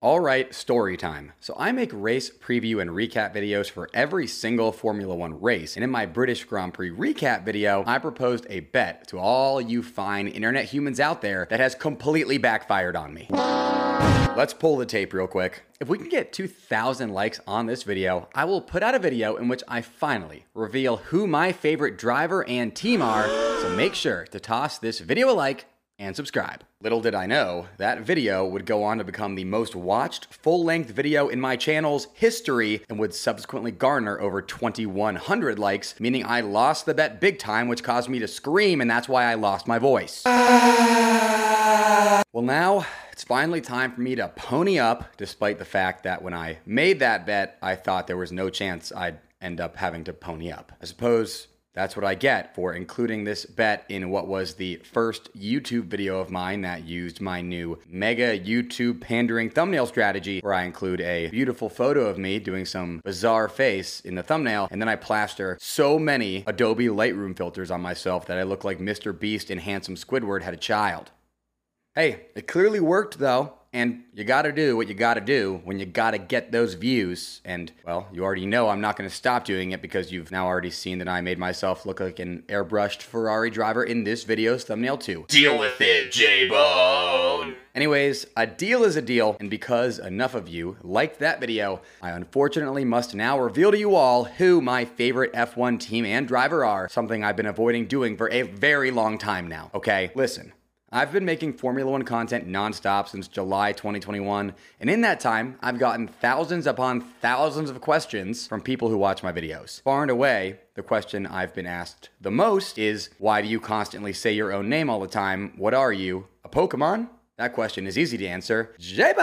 All right, story time. So I make race preview and recap videos for every single Formula One race. And in my British Grand Prix recap video, I proposed a bet to all you fine internet humans out there that has completely backfired on me. Let's pull the tape real quick. If we can get 2,000 likes on this video, I will put out a video in which I finally reveal who my favorite driver and team are. So make sure to toss this video a like and subscribe. Little did I know, that video would go on to become the most watched full length video in my channel's history and would subsequently garner over 2,100 likes, meaning I lost the bet big time, which caused me to scream, and that's why I lost my voice. well, now it's finally time for me to pony up, despite the fact that when I made that bet, I thought there was no chance I'd end up having to pony up. I suppose that's what I get for including this bet in what was the first YouTube video of mine that used my new mega YouTube pandering thumbnail strategy, where I include a beautiful photo of me doing some bizarre face in the thumbnail, and then I plaster so many Adobe Lightroom filters on myself that I look like Mr. Beast and Handsome Squidward had a child. Hey, it clearly worked though. And you gotta do what you gotta do when you gotta get those views. And, well, you already know I'm not gonna stop doing it because you've now already seen that I made myself look like an airbrushed Ferrari driver in this video's thumbnail, too. Deal with it, J-Bone! Anyways, a deal is a deal, and because enough of you liked that video, I unfortunately must now reveal to you all who my favorite F1 team and driver are, something I've been avoiding doing for a very long time now. Okay, listen. I've been making Formula One content nonstop since July 2021, and in that time, I've gotten thousands upon thousands of questions from people who watch my videos. Far and away, the question I've been asked the most is why do you constantly say your own name all the time? What are you? A Pokemon? That question is easy to answer. J-Bone!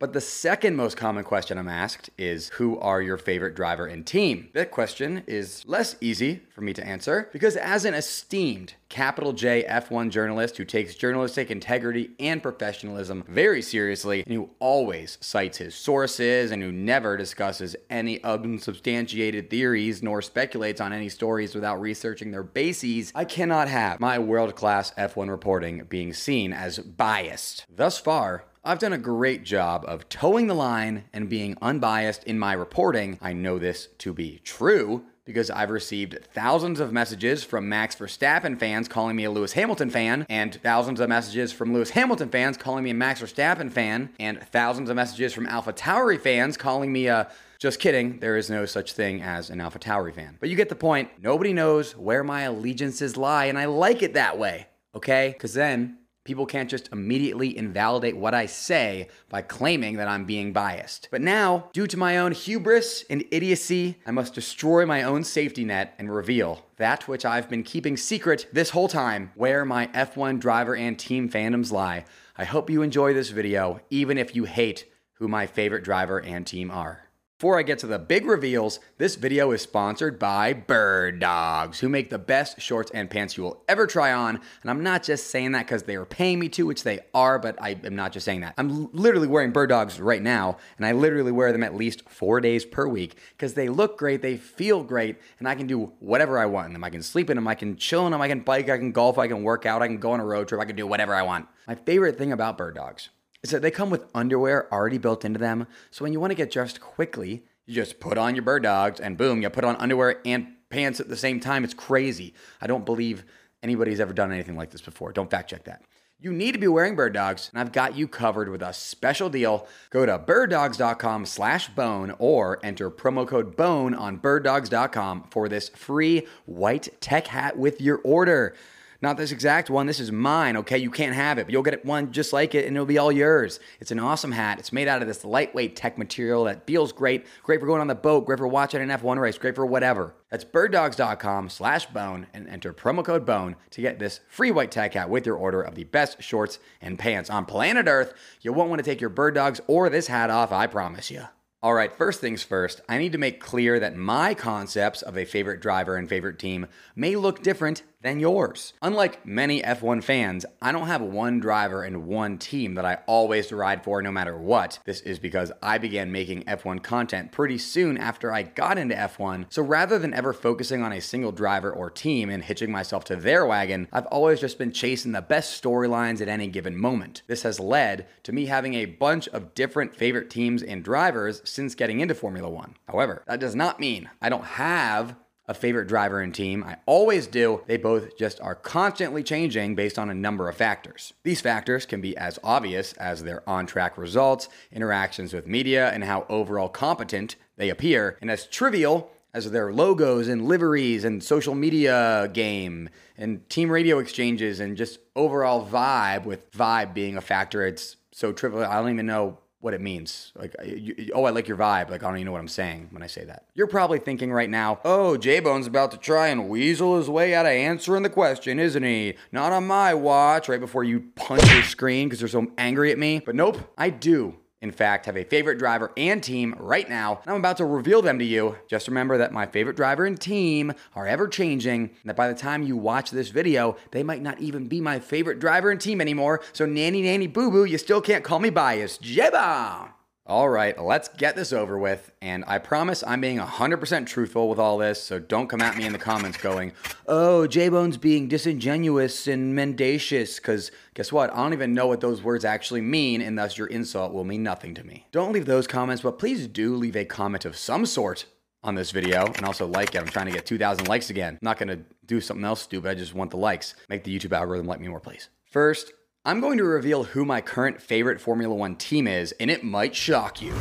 But the second most common question I'm asked is Who are your favorite driver and team? That question is less easy for me to answer because, as an esteemed capital J F1 journalist who takes journalistic integrity and professionalism very seriously and who always cites his sources and who never discusses any unsubstantiated theories nor speculates on any stories without researching their bases, I cannot have my world class F1 reporting being seen as biased. Thus far, I've done a great job of toeing the line and being unbiased in my reporting. I know this to be true because I've received thousands of messages from Max Verstappen fans calling me a Lewis Hamilton fan, and thousands of messages from Lewis Hamilton fans calling me a Max Verstappen fan, and thousands of messages from AlphaTauri fans calling me a just kidding, there is no such thing as an AlphaTauri fan. But you get the point. Nobody knows where my allegiances lie, and I like it that way, okay? Because then People can't just immediately invalidate what I say by claiming that I'm being biased. But now, due to my own hubris and idiocy, I must destroy my own safety net and reveal that which I've been keeping secret this whole time where my F1 driver and team fandoms lie. I hope you enjoy this video, even if you hate who my favorite driver and team are. Before I get to the big reveals, this video is sponsored by Birddogs, who make the best shorts and pants you will ever try on. And I'm not just saying that because they are paying me to, which they are, but I am not just saying that. I'm literally wearing Birddogs right now, and I literally wear them at least four days per week because they look great, they feel great, and I can do whatever I want in them. I can sleep in them, I can chill in them, I can bike, I can golf, I can work out, I can go on a road trip, I can do whatever I want. My favorite thing about Birddogs is that they come with underwear already built into them. So when you want to get dressed quickly, you just put on your Birddogs and boom, you put on underwear and pants at the same time. It's crazy. I don't believe anybody's ever done anything like this before. Don't fact check that. You need to be wearing Birddogs, and I've got you covered with a special deal. Go to birddogs.com slash bone or enter promo code BONE on birddogs.com for this free white tech hat with your order. Not this exact one. This is mine, okay? You can't have it, but you'll get one just like it and it'll be all yours. It's an awesome hat. It's made out of this lightweight tech material that feels great. Great for going on the boat, great for watching an F1 race, great for whatever. That's birddogs.com slash bone and enter promo code bone to get this free white tech hat with your order of the best shorts and pants on planet Earth. You won't want to take your Birddogs or this hat off, I promise you. All right, first things first, I need to make clear that my concepts of a favorite driver and favorite team may look different than yours. Unlike many F1 fans, I don't have one driver and one team that I always ride for no matter what. This is because I began making F1 content pretty soon after I got into F1, so rather than ever focusing on a single driver or team and hitching myself to their wagon, I've always just been chasing the best storylines at any given moment. This has led to me having a bunch of different favorite teams and drivers since getting into Formula One. However, that does not mean I don't have a favorite driver and team. I always do. They both just are constantly changing based on a number of factors. These factors can be as obvious as their on track results, interactions with media, and how overall competent they appear, and as trivial as their logos and liveries and social media game and team radio exchanges and just overall vibe, with vibe being a factor. It's so trivial. I don't even know what it means. Like, you, oh, I like your vibe. Like, I don't even know what I'm saying when I say that. You're probably thinking right now, oh, J Bone's about to try and weasel his way out of answering the question, isn't he? Not on my watch, right before you punch your screen because you're so angry at me. But nope, I do in fact, have a favorite driver and team right now, and I'm about to reveal them to you. Just remember that my favorite driver and team are ever changing, and that by the time you watch this video, they might not even be my favorite driver and team anymore. So, nanny, nanny, boo boo, you still can't call me biased. J-Bone! All right, let's get this over with. And I promise I'm being 100% truthful with all this, so don't come at me in the comments going, oh, J Bone's being disingenuous and mendacious, because guess what? I don't even know what those words actually mean, and thus your insult will mean nothing to me. Don't leave those comments, but please do leave a comment of some sort on this video and also like it. I'm trying to get 2,000 likes again. I'm not to do something else stupid. I just want the likes. Make the YouTube algorithm like me more, please. First, I'm going to reveal who my current favorite Formula One team is, and it might shock you.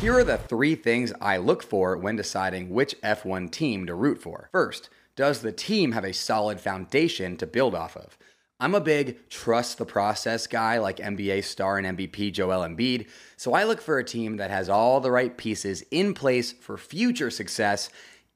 Here are the three things I look for when deciding which F1 team to root for. First, does the team have a solid foundation to build off of? I'm a big trust the process guy like NBA star and MVP Joel Embiid, so I look for a team that has all the right pieces in place for future success,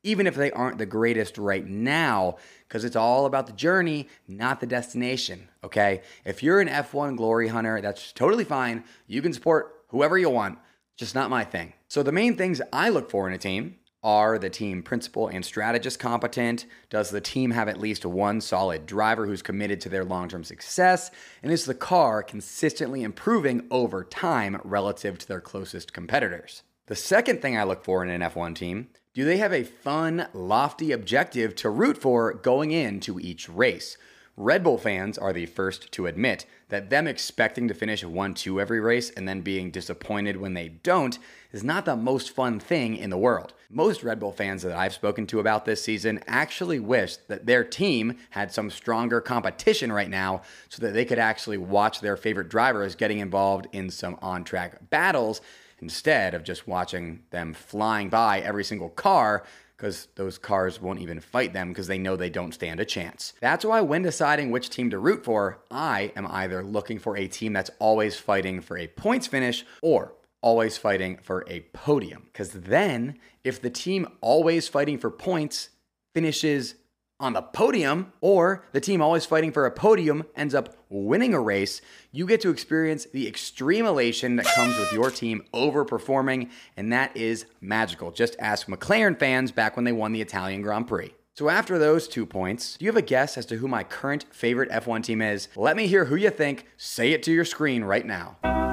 even if they aren't the greatest right now because it's all about the journey, not the destination. Okay. If you're an F1 glory hunter, that's totally fine. You can support whoever you want, just not my thing. So, the main things I look for in a team are the team principal and strategist competent? Does the team have at least one solid driver who's committed to their long term success? And is the car consistently improving over time relative to their closest competitors? The second thing I look for in an F1 team do they have a fun, lofty objective to root for going into each race? Red Bull fans are the first to admit that them expecting to finish 1 2 every race and then being disappointed when they don't is not the most fun thing in the world. Most Red Bull fans that I've spoken to about this season actually wish that their team had some stronger competition right now so that they could actually watch their favorite drivers getting involved in some on track battles instead of just watching them flying by every single car because those cars won't even fight them because they know they don't stand a chance. That's why, when deciding which team to root for, I am either looking for a team that's always fighting for a points finish or always fighting for a podium. Because then, if the team always fighting for points finishes on the podium, or the team always fighting for a podium ends up winning a race, you get to experience the extreme elation that comes with your team overperforming, and that is magical. Just ask McLaren fans back when they won the Italian Grand Prix. So, after those two points, do you have a guess as to who my current favorite F1 team is? Let me hear who you think. Say it to your screen right now.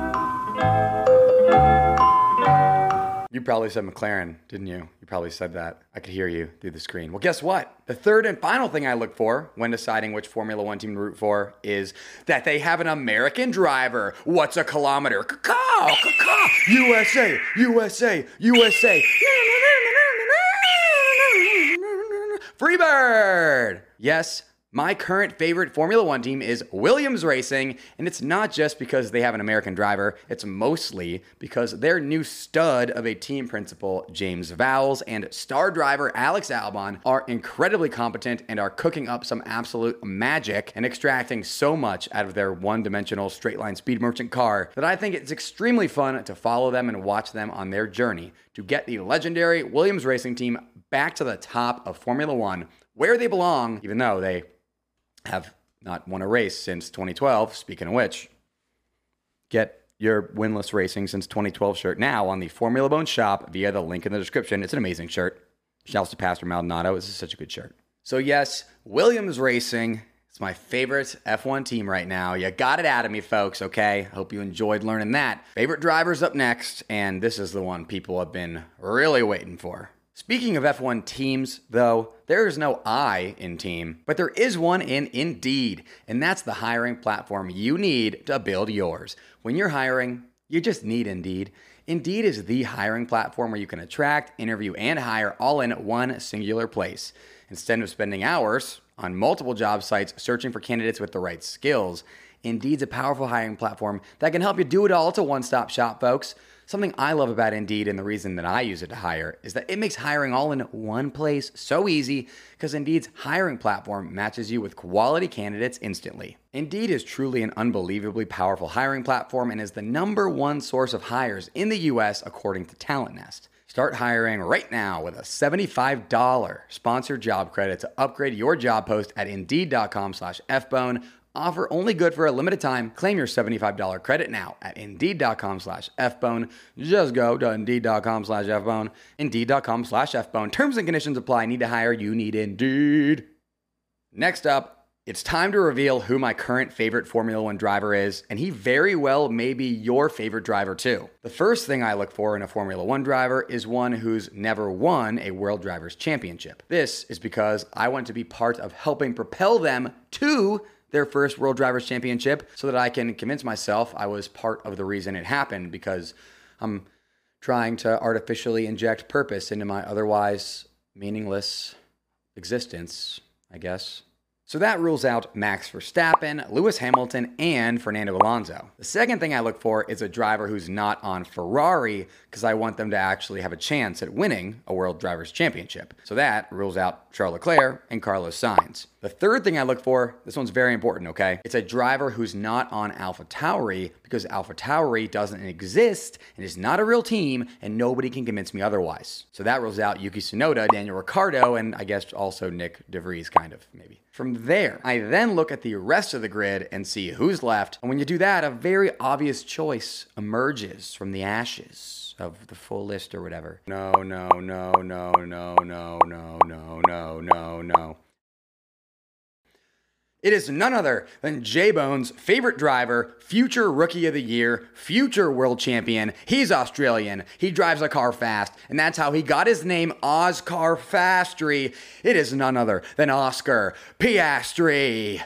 You probably said McLaren, didn't you? You probably said that. I could hear you through the screen. Well, guess what? The third and final thing I look for when deciding which Formula One team to root for is that they have an American driver. What's a kilometer? Caw, caw, USA, USA, USA. Freebird! Yes, my current favorite Formula One team is Williams Racing, and it's not just because they have an American driver, it's mostly because their new stud of a team principal, James Vowles, and star driver Alex Albon are incredibly competent and are cooking up some absolute magic and extracting so much out of their one dimensional straight line speed merchant car that I think it's extremely fun to follow them and watch them on their journey to get the legendary Williams Racing team back to the top of Formula One, where they belong, even though they have not won a race since 2012. Speaking of which, get your winless racing since 2012 shirt now on the Formula Bone shop via the link in the description. It's an amazing shirt. Shouts to Pastor Maldonado. This is such a good shirt. So, yes, Williams Racing is my favorite F1 team right now. You got it out of me, folks, okay? Hope you enjoyed learning that. Favorite drivers up next, and this is the one people have been really waiting for. Speaking of F1 teams, though, there is no I in team, but there is one in Indeed, and that's the hiring platform you need to build yours. When you're hiring, you just need Indeed. Indeed is the hiring platform where you can attract, interview, and hire all in one singular place. Instead of spending hours on multiple job sites searching for candidates with the right skills, Indeed's a powerful hiring platform that can help you do it all. It's a one stop shop, folks. Something I love about Indeed and the reason that I use it to hire is that it makes hiring all in one place so easy because Indeed's hiring platform matches you with quality candidates instantly. Indeed is truly an unbelievably powerful hiring platform and is the number one source of hires in the US according to Talent Nest. Start hiring right now with a $75 sponsored job credit to upgrade your job post at Indeed.com slash FBone. Offer only good for a limited time. Claim your $75 credit now at Indeed.com slash FBone. Just go to Indeed.com slash FBone. Indeed.com slash FBone. Terms and conditions apply. Need to hire? You need Indeed. Next up, it's time to reveal who my current favorite Formula One driver is, and he very well may be your favorite driver too. The first thing I look for in a Formula One driver is one who's never won a World Drivers' Championship. This is because I want to be part of helping propel them to their first World Drivers' Championship so that I can convince myself I was part of the reason it happened because I'm trying to artificially inject purpose into my otherwise meaningless existence, I guess. So that rules out Max Verstappen, Lewis Hamilton, and Fernando Alonso. The second thing I look for is a driver who's not on Ferrari because I want them to actually have a chance at winning a World Drivers' Championship. So that rules out Charles Leclerc and Carlos Sainz. The third thing I look for, this one's very important, okay? It's a driver who's not on AlphaTauri because AlphaTauri doesn't exist and is not a real team and nobody can convince me otherwise. So that rules out Yuki Tsunoda, Daniel Ricciardo, and I guess also Nick de Vries, kind of, maybe. From there, I then look at the rest of the grid and see who's left. And when you do that, a very obvious choice emerges from the ashes of the full list or whatever. No, no, no, no, no, no, no, no, no, no, no. It is none other than J Bone's favorite driver, future rookie of the year, future world champion. He's Australian. He drives a car fast, and that's how he got his name, Oscar Fastry. It is none other than Oscar Piastri.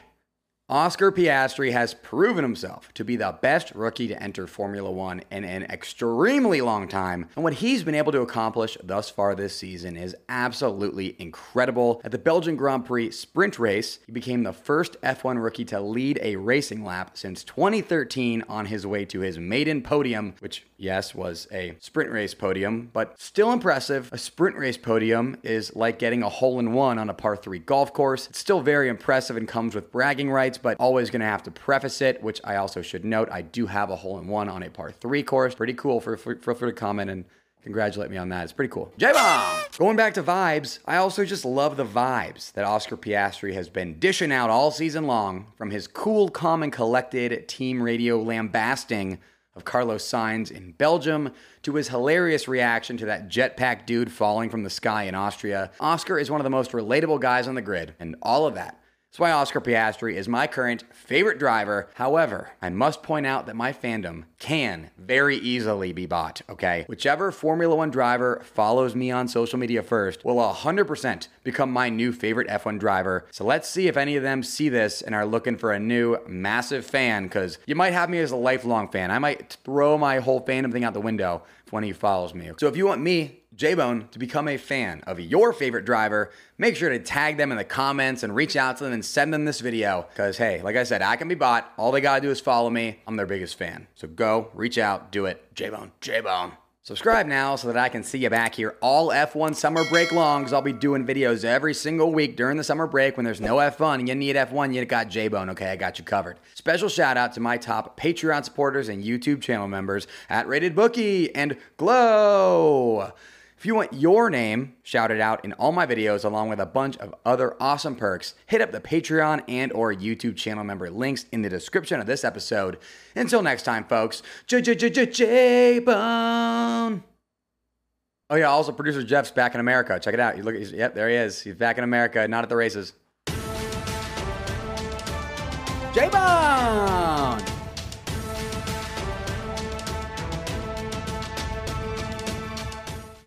Oscar Piastri has proven himself to be the best rookie to enter Formula One in an extremely long time, and what he's been able to accomplish thus far this season is absolutely incredible. At the Belgian Grand Prix sprint race, he became the first F1 rookie to lead a racing lap since 2013 on his way to his maiden podium, which, yes, was a sprint race podium, but still impressive. A sprint race podium is like getting a hole in one on a par 3 golf course. It's still very impressive and comes with bragging rights but always going to have to preface it, which I also should note. I do have a hole in one on a par three course. Pretty cool. For, for, feel free to comment and congratulate me on that. It's pretty cool. J Bomb! Going back to vibes, I also just love the vibes that Oscar Piastri has been dishing out all season long from his cool, calm, and collected team radio lambasting of Carlos Sainz in Belgium to his hilarious reaction to that jetpack dude falling from the sky in Austria. Oscar is one of the most relatable guys on the grid, and all of that that's why Oscar Piastri is my current favorite driver. However, I must point out that my fandom can very easily be bought, okay? Whichever Formula One driver follows me on social media first will 100% become my new favorite F1 driver. So let's see if any of them see this and are looking for a new massive fan, because you might have me as a lifelong fan. I might throw my whole fandom thing out the window of you follows me. So if you want me J-Bone to become a fan of your favorite driver, make sure to tag them in the comments and reach out to them and send them this video. Because, hey, like I said, I can be bought. All they got to do is follow me. I'm their biggest fan. So go, reach out, do it. J-Bone, J-Bone. Subscribe now so that I can see you back here all F1 summer break long because I'll be doing videos every single week during the summer break when there's no F1 and you need F1, you got J-Bone, okay? I got you covered. Special shout out to my top Patreon supporters and YouTube channel members at Rated Bookie and Glow. If you want your name shouted out in all my videos along with a bunch of other awesome perks, hit up the Patreon and or YouTube channel member links in the description of this episode. Until next time, folks, J J J J J Bone. Oh yeah, also producer Jeff's back in America. Check it out. You look. He's, yep, there he is. He's back in America, not at the races. J Bone.